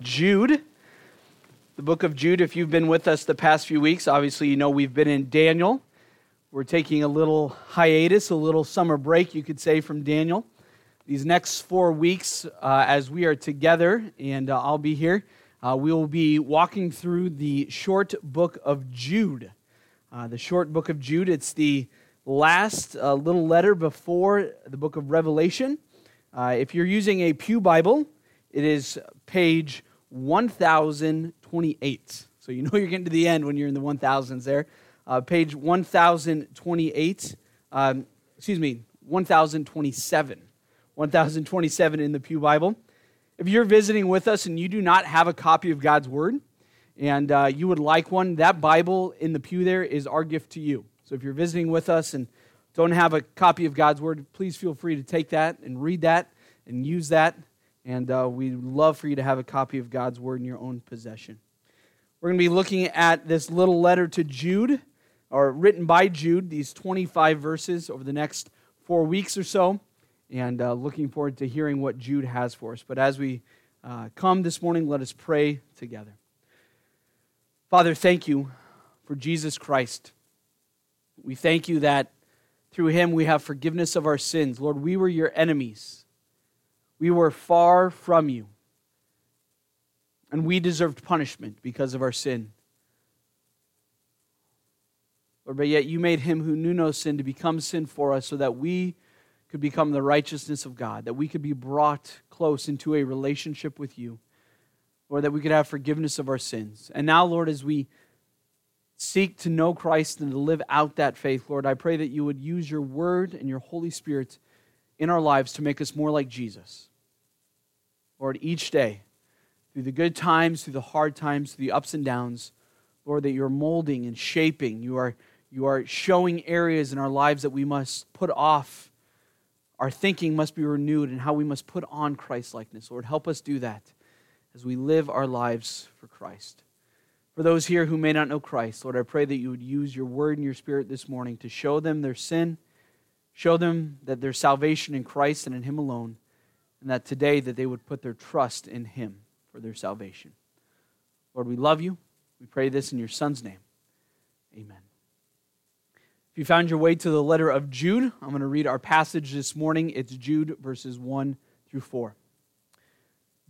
Jude. The book of Jude, if you've been with us the past few weeks, obviously you know we've been in Daniel. We're taking a little hiatus, a little summer break, you could say, from Daniel. These next four weeks, uh, as we are together, and uh, I'll be here, uh, we will be walking through the short book of Jude. Uh, the short book of Jude, it's the last uh, little letter before the book of Revelation. Uh, if you're using a Pew Bible, it is page 1028. So you know you're getting to the end when you're in the 1000s there. Uh, page 1028, um, excuse me, 1027. 1027 in the Pew Bible. If you're visiting with us and you do not have a copy of God's Word and uh, you would like one, that Bible in the pew there is our gift to you. So if you're visiting with us and don't have a copy of God's Word, please feel free to take that and read that and use that and uh, we'd love for you to have a copy of God's Word in your own possession. We're going to be looking at this little letter to Jude, or written by Jude, these 25 verses over the next four weeks or so, and uh, looking forward to hearing what Jude has for us. But as we uh, come this morning, let us pray together. Father, thank you for Jesus Christ. We thank you that through him we have forgiveness of our sins. Lord, we were your enemies we were far from you, and we deserved punishment because of our sin. Lord, but yet you made him who knew no sin to become sin for us so that we could become the righteousness of God, that we could be brought close into a relationship with you, or that we could have forgiveness of our sins. And now, Lord, as we seek to know Christ and to live out that faith, Lord, I pray that you would use your word and your Holy Spirit in our lives to make us more like Jesus. Lord, each day, through the good times, through the hard times, through the ups and downs, Lord, that you're molding and shaping. You are, you are showing areas in our lives that we must put off. Our thinking must be renewed and how we must put on Christ likeness. Lord, help us do that as we live our lives for Christ. For those here who may not know Christ, Lord, I pray that you would use your word and your spirit this morning to show them their sin, show them that there's salvation in Christ and in Him alone and that today that they would put their trust in him for their salvation. Lord, we love you. We pray this in your son's name. Amen. If you found your way to the letter of Jude, I'm going to read our passage this morning. It's Jude verses 1 through 4.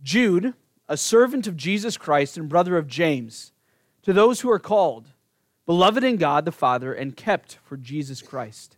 Jude, a servant of Jesus Christ and brother of James, to those who are called, beloved in God the Father, and kept for Jesus Christ,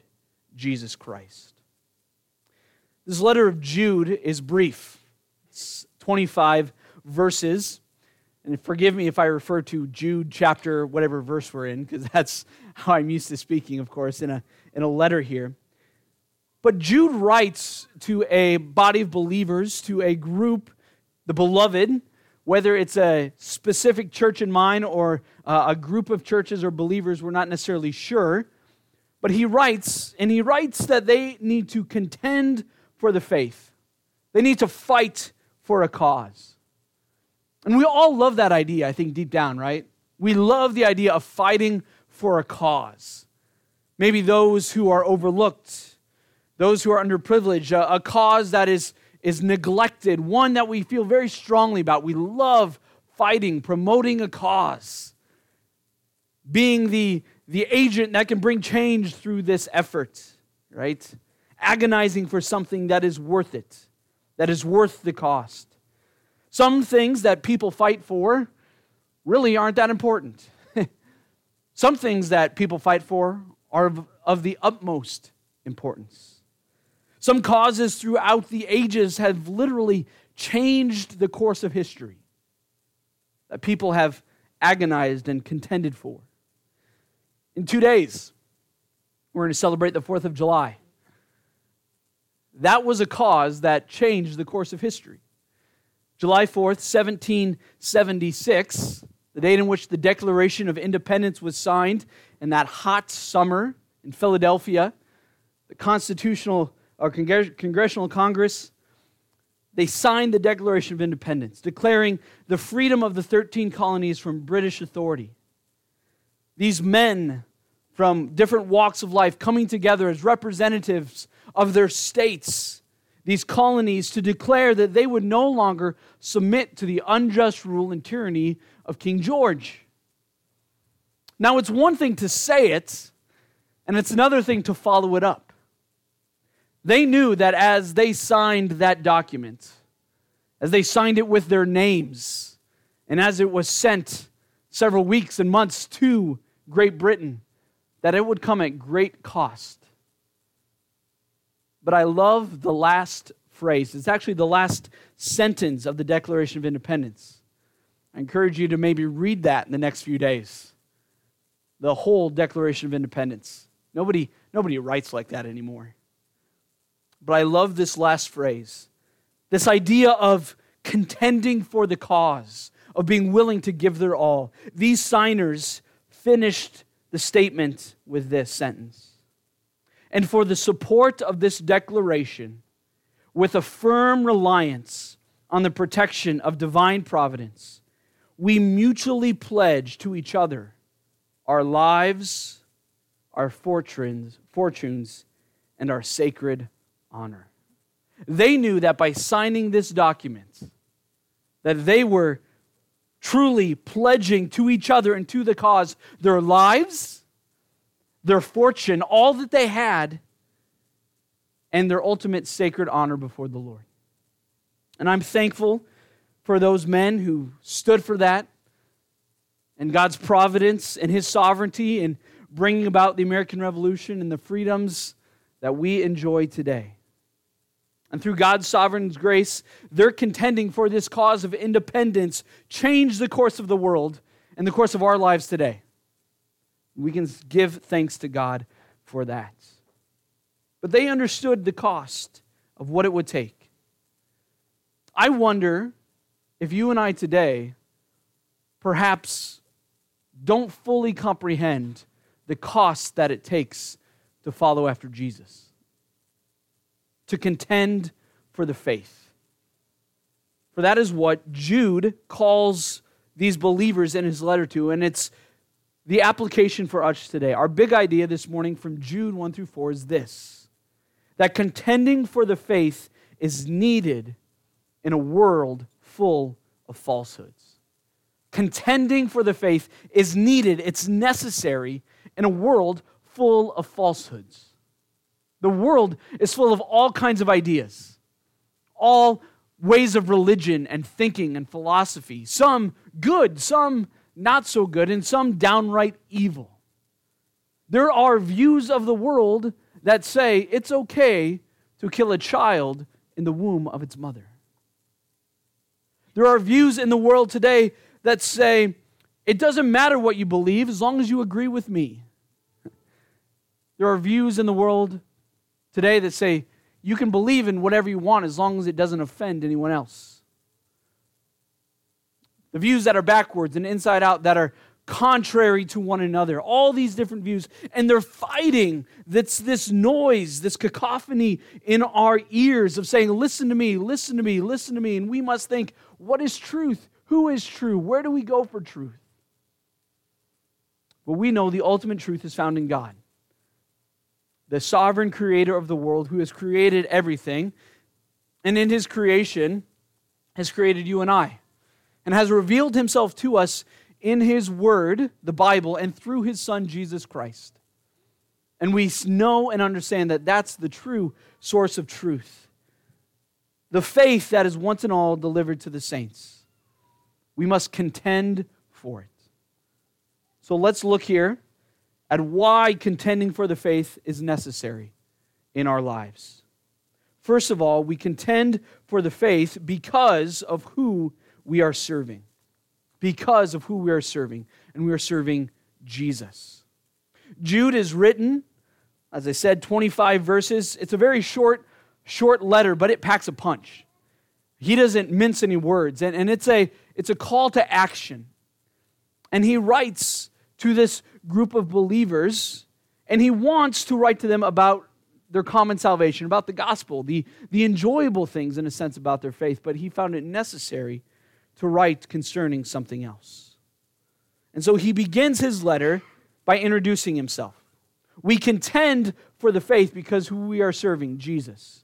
Jesus Christ. This letter of Jude is brief. It's 25 verses. And forgive me if I refer to Jude chapter, whatever verse we're in, because that's how I'm used to speaking, of course, in a, in a letter here. But Jude writes to a body of believers, to a group, the beloved, whether it's a specific church in mind or uh, a group of churches or believers, we're not necessarily sure. But he writes, and he writes that they need to contend for the faith. They need to fight for a cause. And we all love that idea, I think, deep down, right? We love the idea of fighting for a cause. Maybe those who are overlooked, those who are underprivileged, a, a cause that is, is neglected, one that we feel very strongly about. We love fighting, promoting a cause, being the, the agent that can bring change through this effort, right? agonizing for something that is worth it, that is worth the cost. Some things that people fight for really aren't that important. Some things that people fight for are of, of the utmost importance. Some causes throughout the ages have literally changed the course of history that people have agonized and contended for. In two days, we're going to celebrate the 4th of July that was a cause that changed the course of history. July 4th, 1776, the date in which the Declaration of Independence was signed in that hot summer in Philadelphia, the Constitutional uh, or Congressional Congress, they signed the Declaration of Independence, declaring the freedom of the 13 colonies from British authority. These men from different walks of life coming together as representatives of their states these colonies to declare that they would no longer submit to the unjust rule and tyranny of King George. Now, it's one thing to say it, and it's another thing to follow it up. They knew that as they signed that document, as they signed it with their names, and as it was sent several weeks and months to Great Britain, that it would come at great cost but I love the last phrase. It's actually the last sentence of the Declaration of Independence. I encourage you to maybe read that in the next few days. The whole Declaration of Independence. Nobody, nobody writes like that anymore. But I love this last phrase this idea of contending for the cause, of being willing to give their all. These signers finished the statement with this sentence and for the support of this declaration with a firm reliance on the protection of divine providence, we mutually pledge to each other our lives, our fortunes, fortunes, and our sacred honor. They knew that by signing this document, that they were truly pledging to each other and to the cause their lives their fortune, all that they had, and their ultimate sacred honor before the Lord. And I'm thankful for those men who stood for that and God's providence and His sovereignty in bringing about the American Revolution and the freedoms that we enjoy today. And through God's sovereign grace, their contending for this cause of independence changed the course of the world and the course of our lives today. We can give thanks to God for that. But they understood the cost of what it would take. I wonder if you and I today perhaps don't fully comprehend the cost that it takes to follow after Jesus, to contend for the faith. For that is what Jude calls these believers in his letter to, and it's the application for us today, our big idea this morning from Jude 1 through 4 is this that contending for the faith is needed in a world full of falsehoods. Contending for the faith is needed, it's necessary in a world full of falsehoods. The world is full of all kinds of ideas, all ways of religion and thinking and philosophy, some good, some not so good, and some downright evil. There are views of the world that say it's okay to kill a child in the womb of its mother. There are views in the world today that say it doesn't matter what you believe as long as you agree with me. There are views in the world today that say you can believe in whatever you want as long as it doesn't offend anyone else the views that are backwards and inside out that are contrary to one another. All these different views. And they're fighting that's this noise, this cacophony in our ears of saying, Listen to me, listen to me, listen to me. And we must think, What is truth? Who is true? Where do we go for truth? Well, we know the ultimate truth is found in God, the sovereign creator of the world who has created everything. And in his creation, has created you and I and has revealed himself to us in his word, the Bible, and through his son, Jesus Christ. And we know and understand that that's the true source of truth. The faith that is once and all delivered to the saints. We must contend for it. So let's look here at why contending for the faith is necessary in our lives. First of all, we contend for the faith because of who we are serving because of who we are serving, and we are serving Jesus. Jude is written, as I said, 25 verses. It's a very short, short letter, but it packs a punch. He doesn't mince any words, and, and it's, a, it's a call to action. And he writes to this group of believers, and he wants to write to them about their common salvation, about the gospel, the, the enjoyable things, in a sense, about their faith, but he found it necessary to write concerning something else. And so he begins his letter by introducing himself. We contend for the faith because who we are serving, Jesus.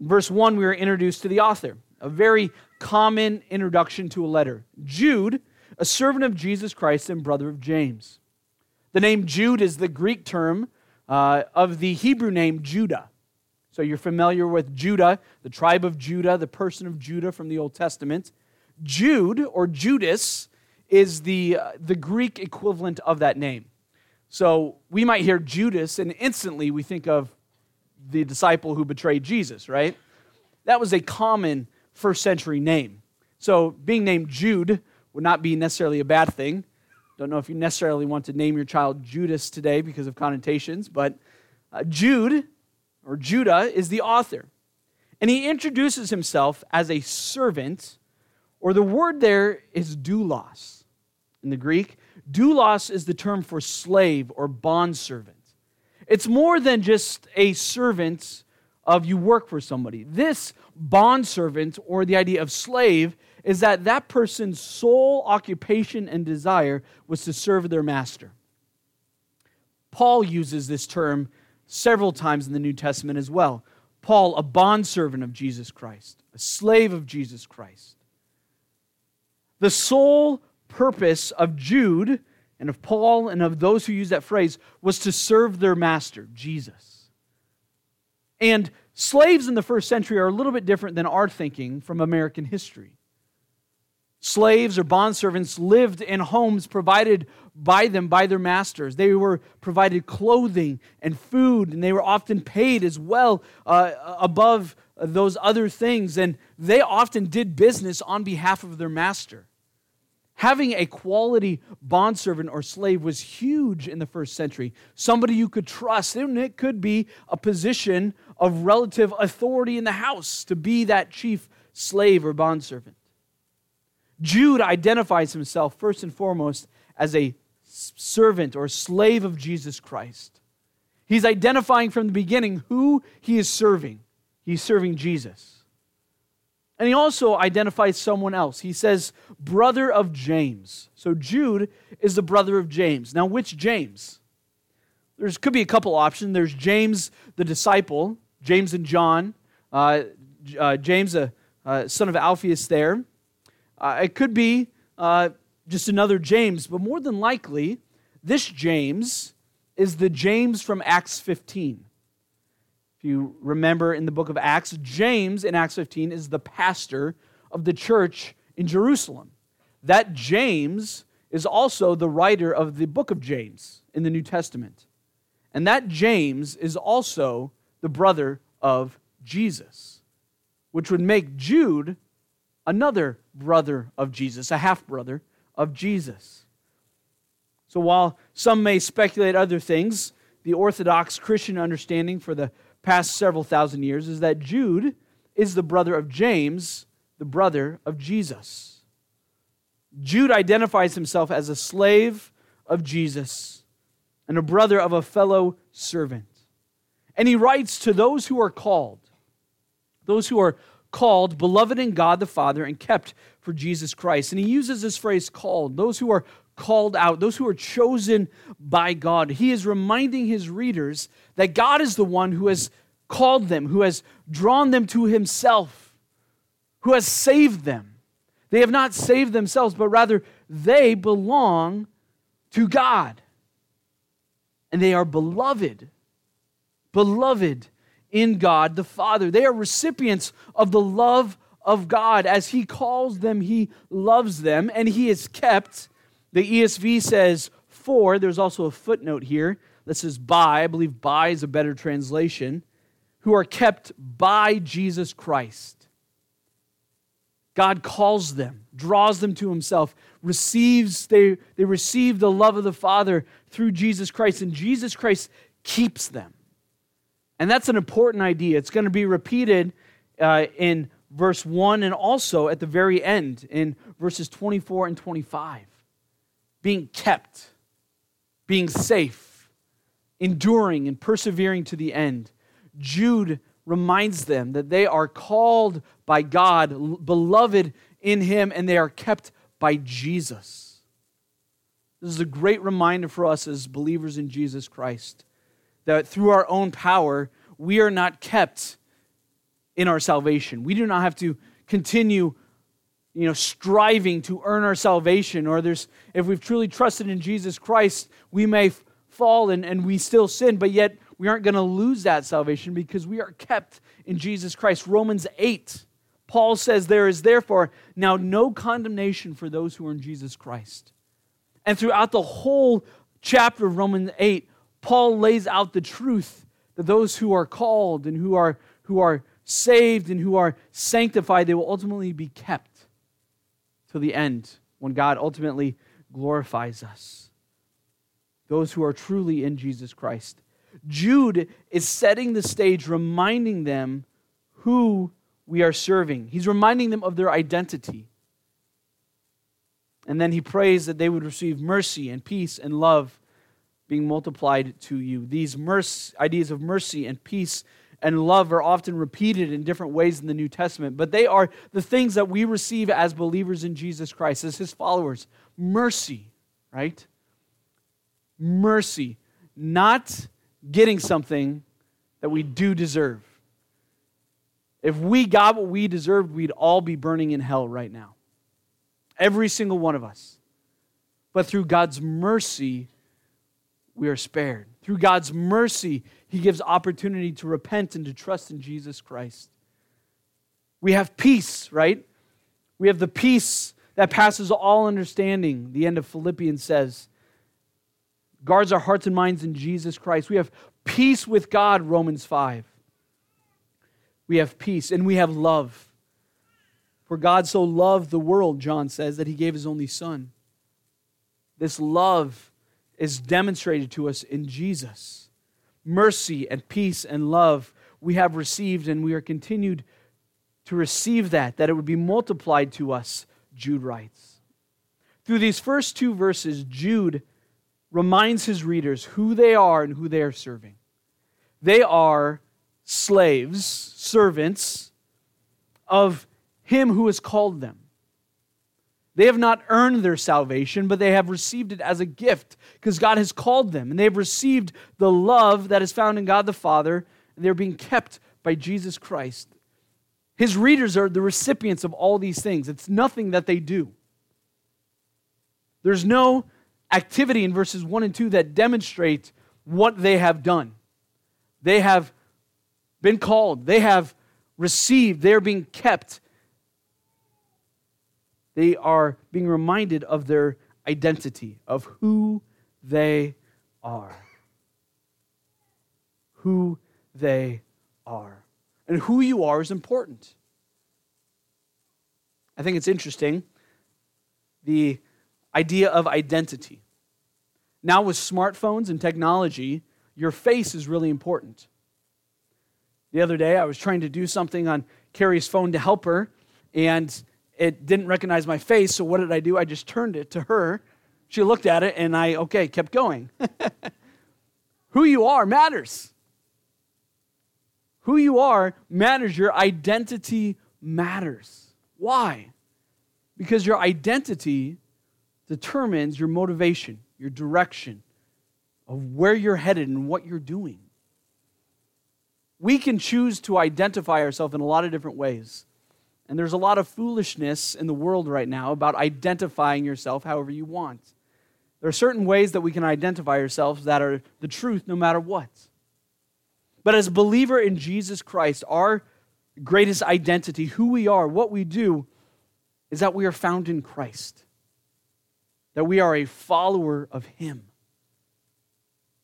Verse 1, we are introduced to the author, a very common introduction to a letter. Jude, a servant of Jesus Christ and brother of James. The name Jude is the Greek term uh, of the Hebrew name Judah. So you're familiar with Judah, the tribe of Judah, the person of Judah from the Old Testament. Jude or Judas is the, uh, the Greek equivalent of that name. So we might hear Judas, and instantly we think of the disciple who betrayed Jesus, right? That was a common first century name. So being named Jude would not be necessarily a bad thing. Don't know if you necessarily want to name your child Judas today because of connotations, but uh, Jude or Judah is the author. And he introduces himself as a servant, or the word there is doulos in the Greek. Doulos is the term for slave or bondservant. It's more than just a servant of you work for somebody. This bondservant, or the idea of slave, is that that person's sole occupation and desire was to serve their master. Paul uses this term several times in the New Testament as well. Paul, a bondservant of Jesus Christ, a slave of Jesus Christ. The sole purpose of Jude and of Paul and of those who use that phrase was to serve their master, Jesus. And slaves in the first century are a little bit different than our thinking from American history. Slaves or bondservants lived in homes provided by them by their masters. They were provided clothing and food, and they were often paid as well uh, above those other things. And they often did business on behalf of their master. Having a quality bondservant or slave was huge in the first century. Somebody you could trust. And it could be a position of relative authority in the house to be that chief slave or bondservant. Jude identifies himself first and foremost as a servant or slave of Jesus Christ. He's identifying from the beginning who he is serving. He's serving Jesus. And he also identifies someone else. He says, brother of James. So Jude is the brother of James. Now, which James? There could be a couple options. There's James the disciple, James and John, uh, uh, James, a uh, uh, son of Alphaeus there. Uh, it could be uh, just another James, but more than likely, this James is the James from Acts 15. If you remember in the book of Acts, James in Acts 15 is the pastor of the church in Jerusalem. That James is also the writer of the book of James in the New Testament. And that James is also the brother of Jesus, which would make Jude another brother of Jesus, a half brother of Jesus. So while some may speculate other things, the Orthodox Christian understanding for the past several thousand years is that Jude is the brother of James, the brother of Jesus. Jude identifies himself as a slave of Jesus and a brother of a fellow servant. And he writes to those who are called, those who are called, beloved in God the Father, and kept for Jesus Christ. And he uses this phrase called, those who are called out, those who are chosen by God. He is reminding his readers that God is the one who has called them, who has drawn them to himself, who has saved them. They have not saved themselves, but rather they belong to God. And they are beloved, beloved in God the Father. They are recipients of the love of God. As He calls them, He loves them, and He is kept. The ESV says for, there's also a footnote here that says by. I believe by is a better translation. Who are kept by Jesus Christ. God calls them, draws them to himself, receives, they, they receive the love of the Father through Jesus Christ, and Jesus Christ keeps them. And that's an important idea. It's going to be repeated uh, in verse 1 and also at the very end in verses 24 and 25. Being kept, being safe, enduring, and persevering to the end. Jude reminds them that they are called by God, beloved in Him, and they are kept by Jesus. This is a great reminder for us as believers in Jesus Christ that through our own power, we are not kept in our salvation. We do not have to continue you know striving to earn our salvation or there's if we've truly trusted in jesus christ we may fall and, and we still sin but yet we aren't going to lose that salvation because we are kept in jesus christ romans 8 paul says there is therefore now no condemnation for those who are in jesus christ and throughout the whole chapter of romans 8 paul lays out the truth that those who are called and who are who are saved and who are sanctified, they will ultimately be kept till the end when God ultimately glorifies us. Those who are truly in Jesus Christ. Jude is setting the stage, reminding them who we are serving. He's reminding them of their identity. And then he prays that they would receive mercy and peace and love being multiplied to you. These mercy, ideas of mercy and peace and love are often repeated in different ways in the New Testament, but they are the things that we receive as believers in Jesus Christ, as his followers. Mercy, right? Mercy, not getting something that we do deserve. If we got what we deserved, we'd all be burning in hell right now. Every single one of us. But through God's mercy, we are spared. Through God's mercy, He gives opportunity to repent and to trust in Jesus Christ. We have peace, right? We have the peace that passes all understanding, the end of Philippians says. Guards our hearts and minds in Jesus Christ. We have peace with God, Romans 5. We have peace and we have love. For God so loved the world, John says, that he gave his only Son. This love is demonstrated to us in Jesus. Mercy and peace and love we have received, and we are continued to receive that, that it would be multiplied to us, Jude writes. Through these first two verses, Jude reminds his readers who they are and who they are serving. They are slaves, servants of him who has called them. They have not earned their salvation, but they have received it as a gift because God has called them. And they have received the love that is found in God the Father, and they're being kept by Jesus Christ. His readers are the recipients of all these things. It's nothing that they do. There's no activity in verses 1 and 2 that demonstrate what they have done. They have been called, they have received, they are being kept they are being reminded of their identity, of who they are. Who they are. And who you are is important. I think it's interesting the idea of identity. Now, with smartphones and technology, your face is really important. The other day, I was trying to do something on Carrie's phone to help her, and it didn't recognize my face, so what did I do? I just turned it to her. She looked at it, and I, okay, kept going. Who you are matters. Who you are matters. Your identity matters. Why? Because your identity determines your motivation, your direction of where you're headed and what you're doing. We can choose to identify ourselves in a lot of different ways. And there's a lot of foolishness in the world right now about identifying yourself however you want. There are certain ways that we can identify ourselves that are the truth no matter what. But as a believer in Jesus Christ, our greatest identity, who we are, what we do, is that we are found in Christ. That we are a follower of Him.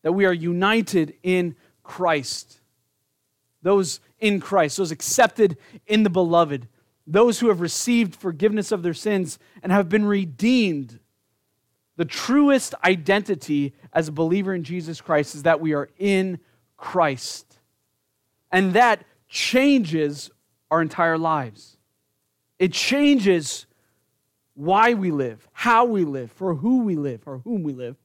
That we are united in Christ. Those in Christ, those accepted in the beloved, those who have received forgiveness of their sins and have been redeemed. The truest identity as a believer in Jesus Christ is that we are in Christ. And that changes our entire lives. It changes why we live, how we live, for who we live, for whom we live.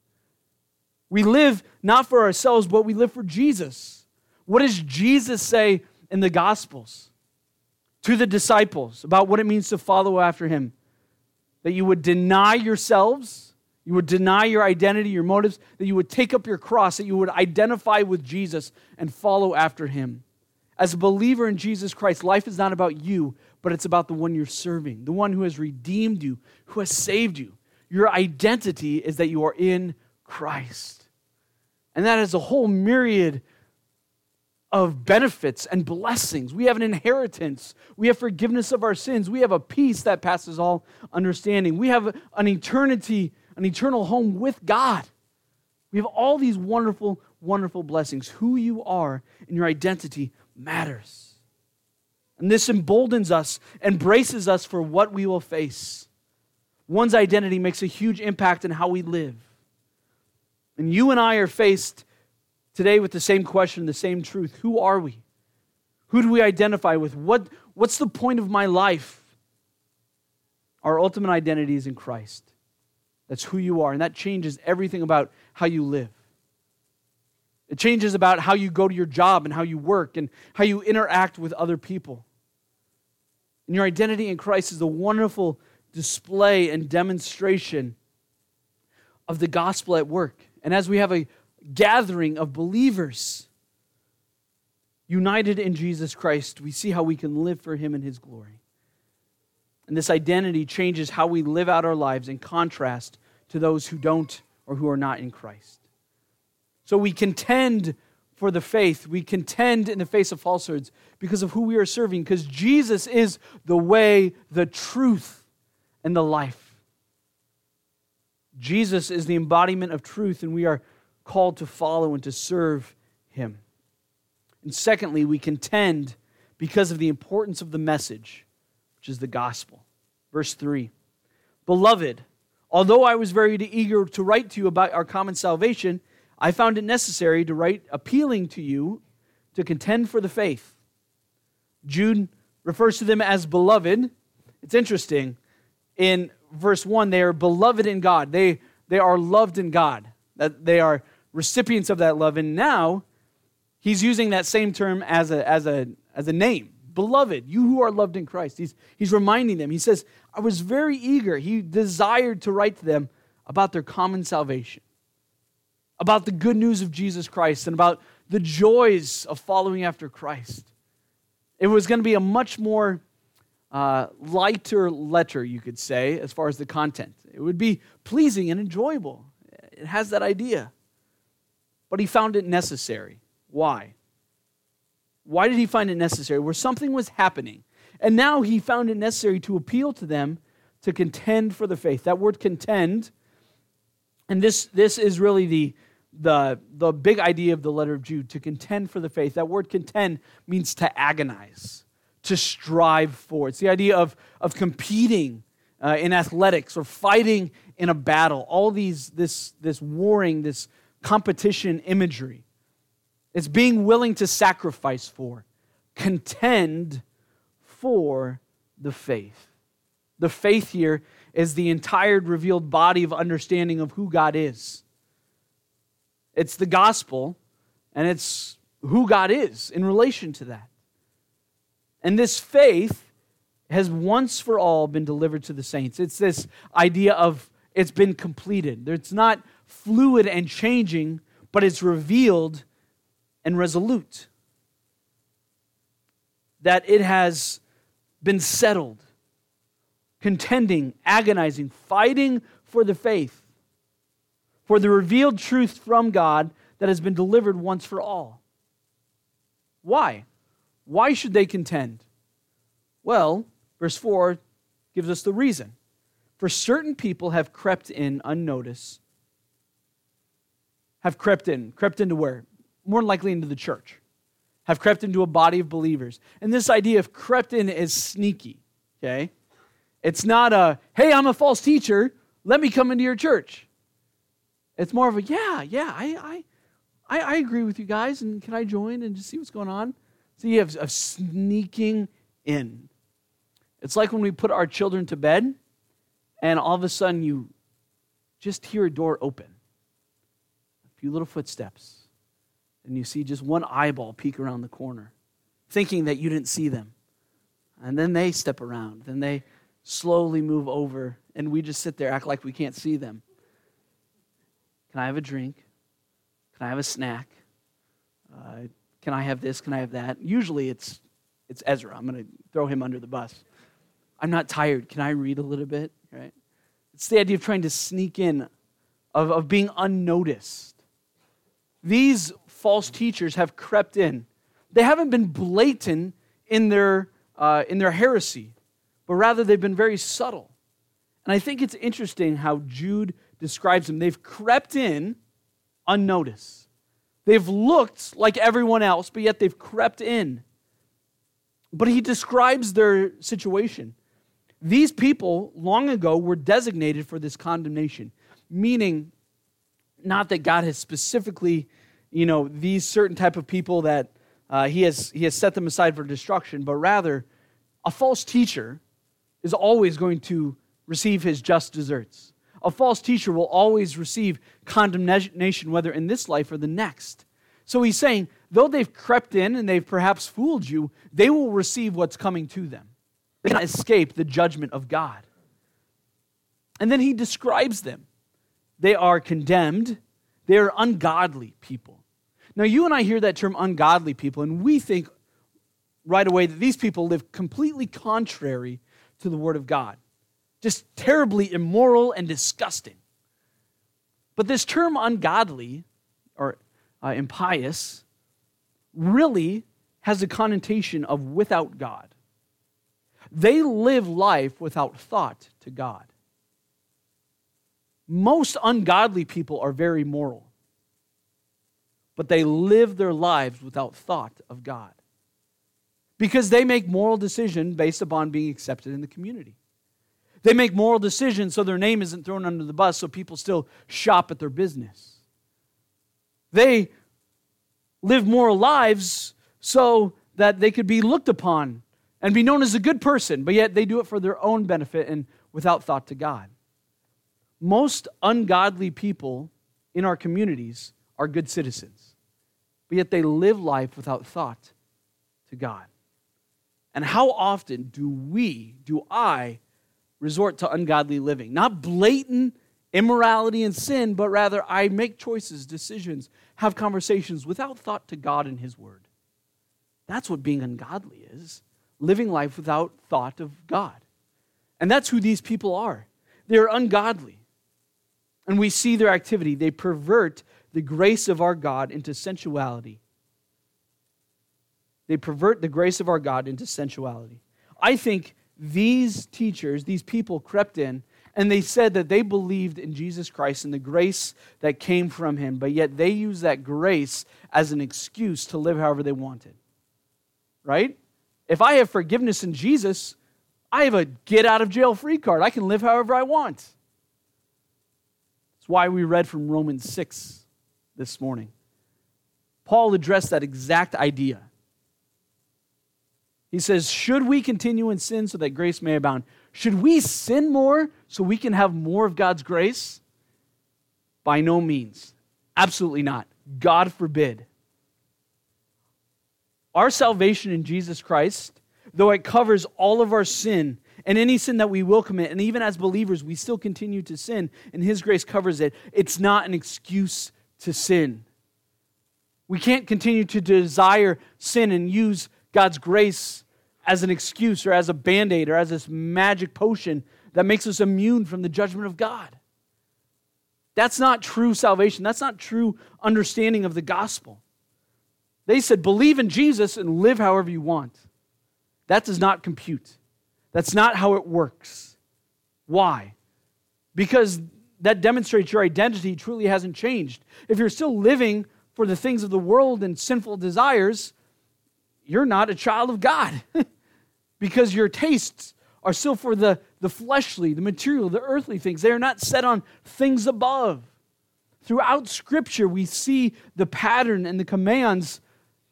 We live not for ourselves, but we live for Jesus. What does Jesus say in the Gospels to the disciples about what it means to follow after him? That you would deny yourselves, you would deny your identity, your motives, that you would take up your cross, that you would identify with Jesus and follow after him. As a believer in Jesus Christ, life is not about you, but it's about the one you're serving, the one who has redeemed you, who has saved you. Your identity is that you are in Christ. And that is a whole myriad of benefits and blessings. We have an inheritance. We have forgiveness of our sins. We have a peace that passes all understanding. We have an eternity, an eternal home with God. We have all these wonderful, wonderful blessings. Who you are and your identity matters. And this emboldens us and braces us for what we will face. One's identity makes a huge impact in how we live. And you and I are faced today with the same question, the same truth. Who are we? Who do we identify with? What, what's the point of my life? Our ultimate identity is in Christ. That's who you are, and that changes everything about how you live. It changes about how you go to your job and how you work and how you interact with other people. And your identity in Christ is a wonderful display and demonstration of the gospel at work. And as we have a gathering of believers united in Jesus Christ, we see how we can live for Him in His glory. And this identity changes how we live out our lives in contrast to those who don't or who are not in Christ. So we contend for the faith. We contend in the face of falsehoods because of who we are serving, because Jesus is the way, the truth, and the life. Jesus is the embodiment of truth, and we are called to follow and to serve him. And secondly, we contend because of the importance of the message, which is the gospel. Verse 3 Beloved, although I was very eager to write to you about our common salvation, I found it necessary to write appealing to you to contend for the faith. Jude refers to them as beloved. It's interesting. In verse 1, they are beloved in God. They, they are loved in God. That they are recipients of that love. And now he's using that same term as a, as a, as a name. Beloved, you who are loved in Christ. He's, he's reminding them. He says, I was very eager. He desired to write to them about their common salvation about the good news of Jesus Christ and about the joys of following after Christ. It was going to be a much more uh, lighter letter, you could say, as far as the content. It would be pleasing and enjoyable. It has that idea. But he found it necessary. Why? Why did he find it necessary? Where something was happening. And now he found it necessary to appeal to them to contend for the faith. That word contend, and this, this is really the, the, the big idea of the letter of Jude to contend for the faith. That word contend means to agonize, to strive for. It's the idea of, of competing uh, in athletics or fighting in a battle. All these, this, this warring, this competition imagery. It's being willing to sacrifice for, contend for the faith. The faith here is the entire revealed body of understanding of who God is it's the gospel, and it's who God is in relation to that. And this faith has once for all been delivered to the saints. It's this idea of it's been completed. It's not fluid and changing, but it's revealed and resolute. That it has been settled, contending, agonizing, fighting for the faith for the revealed truth from God that has been delivered once for all. Why? Why should they contend? Well, verse 4 gives us the reason. For certain people have crept in unnoticed. Have crept in. Crept into where? More likely into the church. Have crept into a body of believers. And this idea of crept in is sneaky, okay? It's not a, hey, I'm a false teacher, let me come into your church. It's more of a, yeah, yeah, I, I, I, agree with you guys, and can I join and just see what's going on? So you have a sneaking in. It's like when we put our children to bed and all of a sudden you just hear a door open, few little footsteps, and you see just one eyeball peek around the corner, thinking that you didn't see them. And then they step around, then they slowly move over, and we just sit there, act like we can't see them. Can I have a drink? Can I have a snack? Uh, can I have this? Can I have that? Usually it's, it's Ezra. I'm going to throw him under the bus. I'm not tired. Can I read a little bit? Right? It's the idea of trying to sneak in, of, of being unnoticed. These false teachers have crept in. They haven't been blatant in their, uh, in their heresy, but rather they've been very subtle. And I think it's interesting how Jude describes them. They've crept in unnoticed. They've looked like everyone else, but yet they've crept in. But he describes their situation. These people long ago were designated for this condemnation, meaning not that God has specifically, you know, these certain type of people that uh, he, has, he has set them aside for destruction, but rather a false teacher is always going to receive his just deserts. A false teacher will always receive condemnation, whether in this life or the next. So he's saying, though they've crept in and they've perhaps fooled you, they will receive what's coming to them They cannot escape the judgment of God. And then he describes them. They are condemned, they are ungodly people. Now, you and I hear that term ungodly people, and we think right away that these people live completely contrary to the Word of God. Just terribly immoral and disgusting. But this term ungodly or uh, impious really has a connotation of without God. They live life without thought to God. Most ungodly people are very moral, but they live their lives without thought of God because they make moral decisions based upon being accepted in the community. They make moral decisions so their name isn't thrown under the bus so people still shop at their business. They live moral lives so that they could be looked upon and be known as a good person, but yet they do it for their own benefit and without thought to God. Most ungodly people in our communities are good citizens, but yet they live life without thought to God. And how often do we, do I, resort to ungodly living? Not blatant immorality and sin, but rather I make choices, decisions, have conversations without thought to God and His Word. That's what being ungodly is living life without thought of God. And that's who these people are. They're ungodly. And we see their activity. They pervert the grace of our God into sensuality. They pervert the grace of our God into sensuality. I think these teachers, these people crept in and they said that they believed in Jesus Christ and the grace that came from him, but yet they used that grace as an excuse to live however they wanted. Right? If I have forgiveness in Jesus, I have a get out of jail free card. I can live however I want. That's why we read from Romans 6 this morning. Paul addressed that exact idea. He says, Should we continue in sin so that grace may abound? Should we sin more so we can have more of God's grace? By no means. Absolutely not. God forbid. Our salvation in Jesus Christ, though it covers all of our sin and any sin that we will commit, and even as believers, we still continue to sin, and His grace covers it, it's not an excuse to sin. We can't continue to desire sin and use God's grace as an excuse or as a band aid or as this magic potion that makes us immune from the judgment of God. That's not true salvation. That's not true understanding of the gospel. They said, believe in Jesus and live however you want. That does not compute. That's not how it works. Why? Because that demonstrates your identity truly hasn't changed. If you're still living for the things of the world and sinful desires, you're not a child of God. because your tastes are still for the, the fleshly, the material, the earthly things. They are not set on things above. Throughout Scripture, we see the pattern and the commands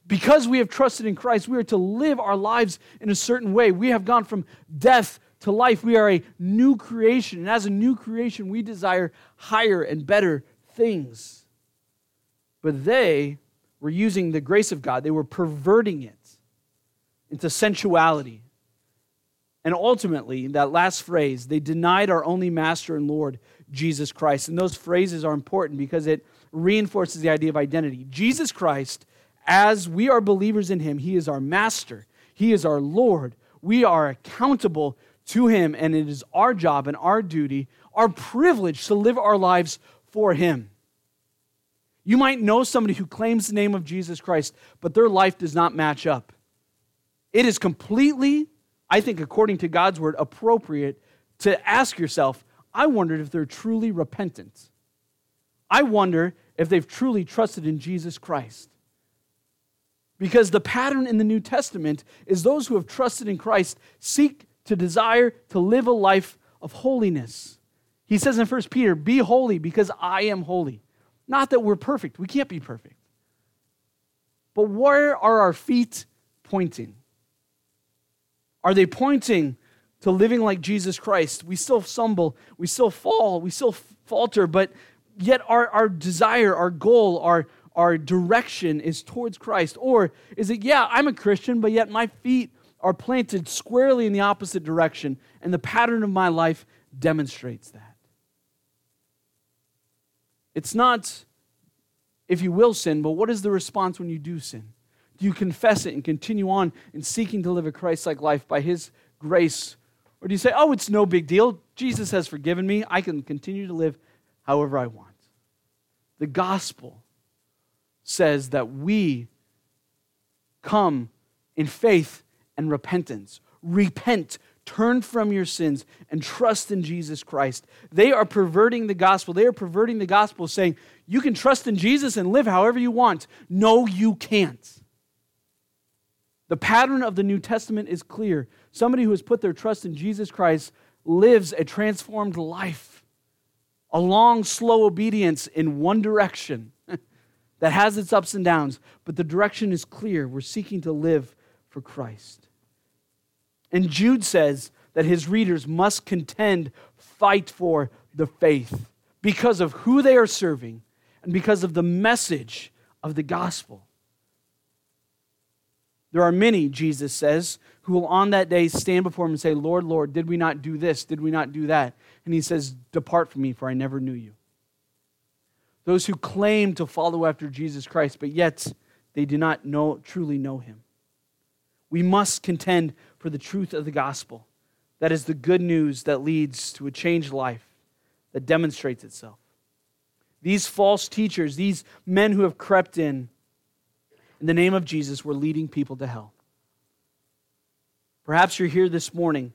Because we have trusted in Christ, we are to live our lives in a certain way. We have gone from death to life. We are a new creation. And as a new creation, we desire higher and better things. But they were using the grace of God, they were perverting it into sensuality. And ultimately, that last phrase, they denied our only master and Lord, Jesus Christ. And those phrases are important because it reinforces the idea of identity. Jesus Christ, as we are believers in him, he is our master, he is our Lord. We are accountable to him, and it is our job and our duty, our privilege to live our lives for him. You might know somebody who claims the name of Jesus Christ, but their life does not match up. It is completely, I think, according to God's word, appropriate to ask yourself, I wondered if they're truly repentant. I wonder if they've truly trusted in Jesus Christ. Because the pattern in the New Testament is those who have trusted in Christ seek to desire to live a life of holiness. He says in 1 Peter, Be holy because I am holy. Not that we're perfect, we can't be perfect. But where are our feet pointing? Are they pointing to living like Jesus Christ? We still stumble, we still fall, we still falter, but yet our, our desire, our goal, our, our direction is towards Christ? Or is it, yeah, I'm a Christian, but yet my feet are planted squarely in the opposite direction, and the pattern of my life demonstrates that? It's not if you will sin, but what is the response when you do sin? Do you confess it and continue on in seeking to live a Christ like life by His grace? Or do you say, oh, it's no big deal? Jesus has forgiven me. I can continue to live however I want. The gospel says that we come in faith and repentance. Repent, turn from your sins, and trust in Jesus Christ. They are perverting the gospel. They are perverting the gospel, saying, You can trust in Jesus and live however you want. No, you can't. The pattern of the New Testament is clear. Somebody who has put their trust in Jesus Christ lives a transformed life, a long, slow obedience in one direction that has its ups and downs, but the direction is clear. We're seeking to live for Christ. And Jude says that his readers must contend, fight for the faith because of who they are serving and because of the message of the gospel. There are many, Jesus says, who will on that day stand before him and say, Lord, Lord, did we not do this? Did we not do that? And he says, Depart from me, for I never knew you. Those who claim to follow after Jesus Christ, but yet they do not know, truly know him. We must contend for the truth of the gospel. That is the good news that leads to a changed life that demonstrates itself. These false teachers, these men who have crept in, in the name of Jesus, we're leading people to hell. Perhaps you're here this morning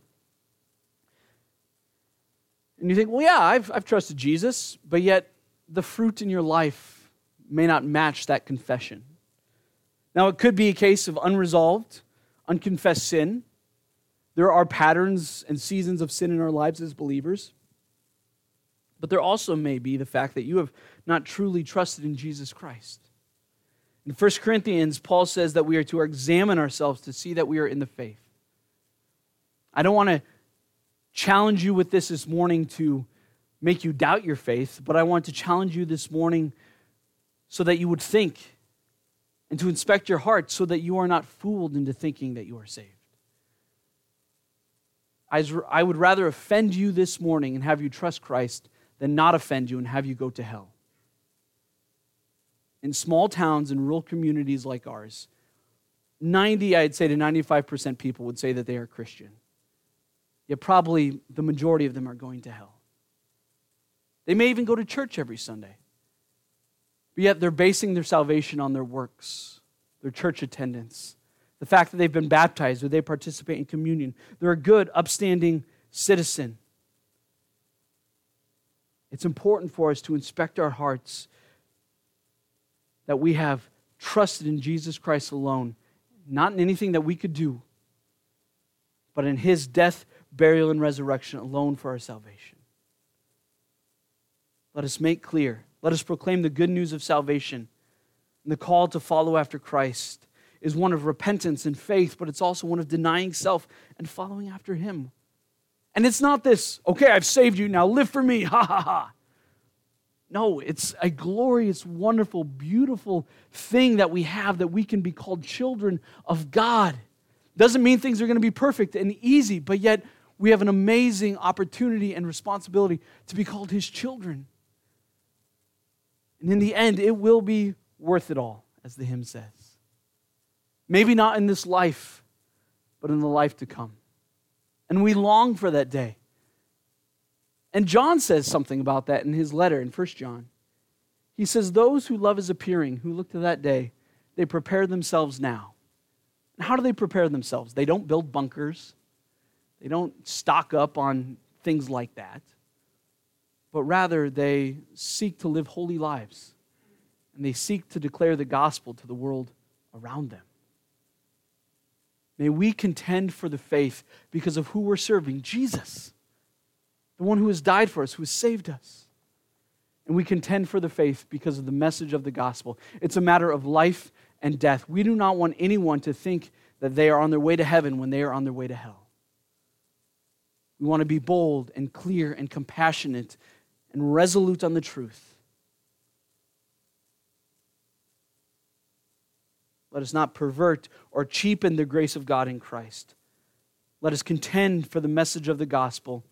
and you think, well, yeah, I've, I've trusted Jesus, but yet the fruit in your life may not match that confession. Now, it could be a case of unresolved, unconfessed sin. There are patterns and seasons of sin in our lives as believers. But there also may be the fact that you have not truly trusted in Jesus Christ. In 1 Corinthians, Paul says that we are to examine ourselves to see that we are in the faith. I don't want to challenge you with this this morning to make you doubt your faith, but I want to challenge you this morning so that you would think and to inspect your heart so that you are not fooled into thinking that you are saved. I would rather offend you this morning and have you trust Christ than not offend you and have you go to hell in small towns and rural communities like ours, 90, I'd say to 95% people would say that they are Christian. Yet probably the majority of them are going to hell. They may even go to church every Sunday. But yet they're basing their salvation on their works, their church attendance, the fact that they've been baptized or they participate in communion. They're a good, upstanding citizen. It's important for us to inspect our hearts that we have trusted in Jesus Christ alone, not in anything that we could do, but in his death, burial, and resurrection alone for our salvation. Let us make clear, let us proclaim the good news of salvation and the call to follow after Christ. is one of repentance and faith, but it's also one of denying self and following after Him. And it's not this, okay, I've saved you, now live for me, ha ha ha. No, it's a glorious, wonderful, beautiful thing that we have that we can be called children of God. Doesn't mean things are going to be perfect and easy, but yet we have an amazing opportunity and responsibility to be called His children. And in the end, it will be worth it all, as the hymn says. Maybe not in this life, but in the life to come. And we long for that day. And John says something about that in his letter in 1 John. He says, Those who love is appearing, who look to that day, they prepare themselves now. And how do they prepare themselves? They don't build bunkers, they don't stock up on things like that, but rather they seek to live holy lives and they seek to declare the gospel to the world around them. May we contend for the faith because of who we're serving Jesus, the one who has died for us, who has saved us. And we contend for the faith because of the message of the gospel. It's a matter of life and death. We do not want anyone to think that they are on their way to heaven when they are on their way to hell. We want to be bold and clear and compassionate and resolute on the truth. Let us not pervert or cheapen the grace of God in Christ. Let us contend for the message of the gospel.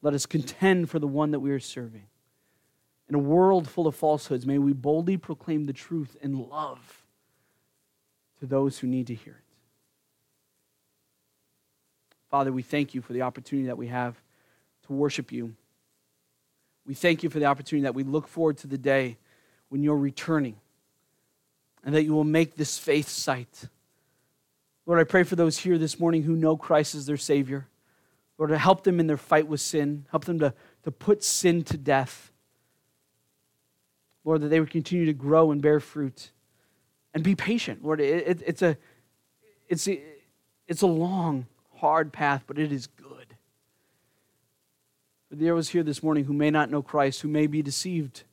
Let us contend for the one that we are serving. In a world full of falsehoods, may we boldly proclaim the truth in love to those who need to hear it. Father, we thank you for the opportunity that we have to worship you. We thank you for the opportunity that we look forward to the day when you're returning and that you will make this faith sight. Lord, I pray for those here this morning who know Christ as their Savior. Lord, to help them in their fight with sin, help them to, to put sin to death. Lord, that they would continue to grow and bear fruit and be patient. Lord, it, it, it's, a, it's, a, it's a long, hard path, but it is good. For there was here this morning who may not know Christ, who may be deceived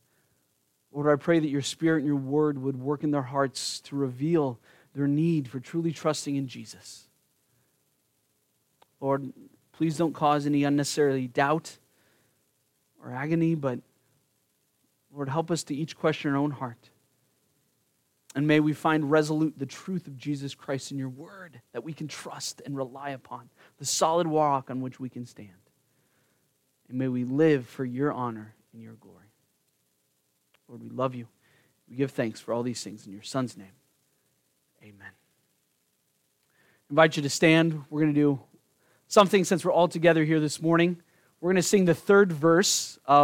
Lord, I pray that your spirit and your word would work in their hearts to reveal their need for truly trusting in Jesus. Lord, please don't cause any unnecessarily doubt or agony, but Lord, help us to each question our own heart. And may we find resolute the truth of Jesus Christ in your word that we can trust and rely upon, the solid rock on which we can stand. And may we live for your honor and your glory. Lord, we love you. We give thanks for all these things in your Son's name. Amen. I invite you to stand. We're going to do something since we're all together here this morning. We're going to sing the third verse of